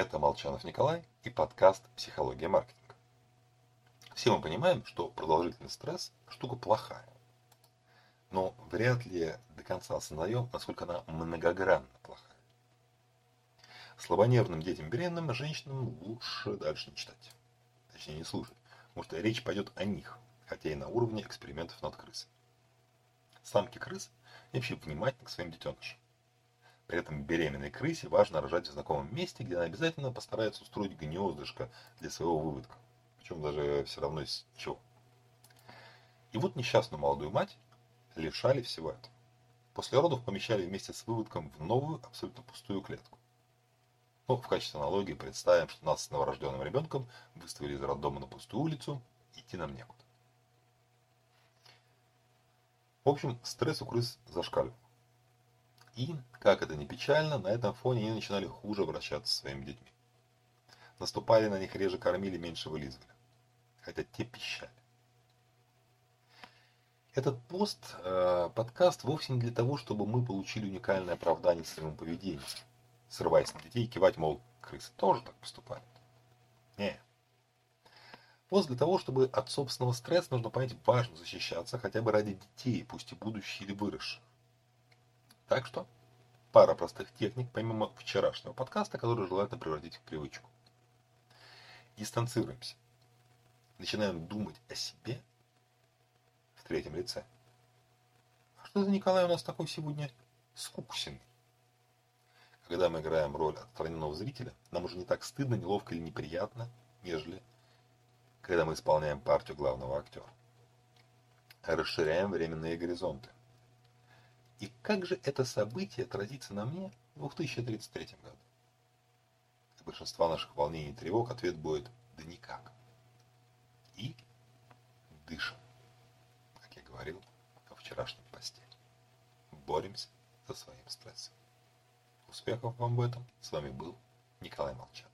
Это Молчанов Николай и подкаст «Психология маркетинга». Все мы понимаем, что продолжительный стресс – штука плохая. Но вряд ли до конца осознаем, насколько она многогранно плохая. Слабонервным детям беременным женщинам лучше дальше не читать. Точнее, не слушать, потому что речь пойдет о них, хотя и на уровне экспериментов над крысами. Самки крыс вообще внимательны к своим детенышам. При этом беременной крысе важно рожать в знакомом месте, где она обязательно постарается устроить гнездышко для своего выводка. Причем даже все равно из чего. И вот несчастную молодую мать лишали всего этого. После родов помещали вместе с выводком в новую, абсолютно пустую клетку. Ну, в качестве аналогии представим, что нас с новорожденным ребенком выставили из роддома на пустую улицу, идти нам некуда. В общем, стресс у крыс зашкаливал. И, как это ни печально, на этом фоне они начинали хуже обращаться со своими детьми. Наступали на них реже кормили, меньше вылизывали. Хотя те пищали. Этот пост, э, подкаст вовсе не для того, чтобы мы получили уникальное оправдание своему поведению. Срываясь на детей и кивать, мол, крысы тоже так поступают. Не. Пост для того, чтобы от собственного стресса нужно понять, важно защищаться хотя бы ради детей, пусть и будущих или выросших. Так что, пара простых техник, помимо вчерашнего подкаста, который желательно превратить в привычку. Дистанцируемся. Начинаем думать о себе в третьем лице. А что за Николай у нас такой сегодня скуксенный? Когда мы играем роль отстраненного зрителя, нам уже не так стыдно, неловко или неприятно, нежели когда мы исполняем партию главного актера. Расширяем временные горизонты. Как же это событие отразится на мне в 2033 году? Для большинства наших волнений и тревог ответ будет «да никак». И дышим, как я говорил во вчерашнем посте. Боремся за своим стрессом. Успехов вам в этом. С вами был Николай Молчан.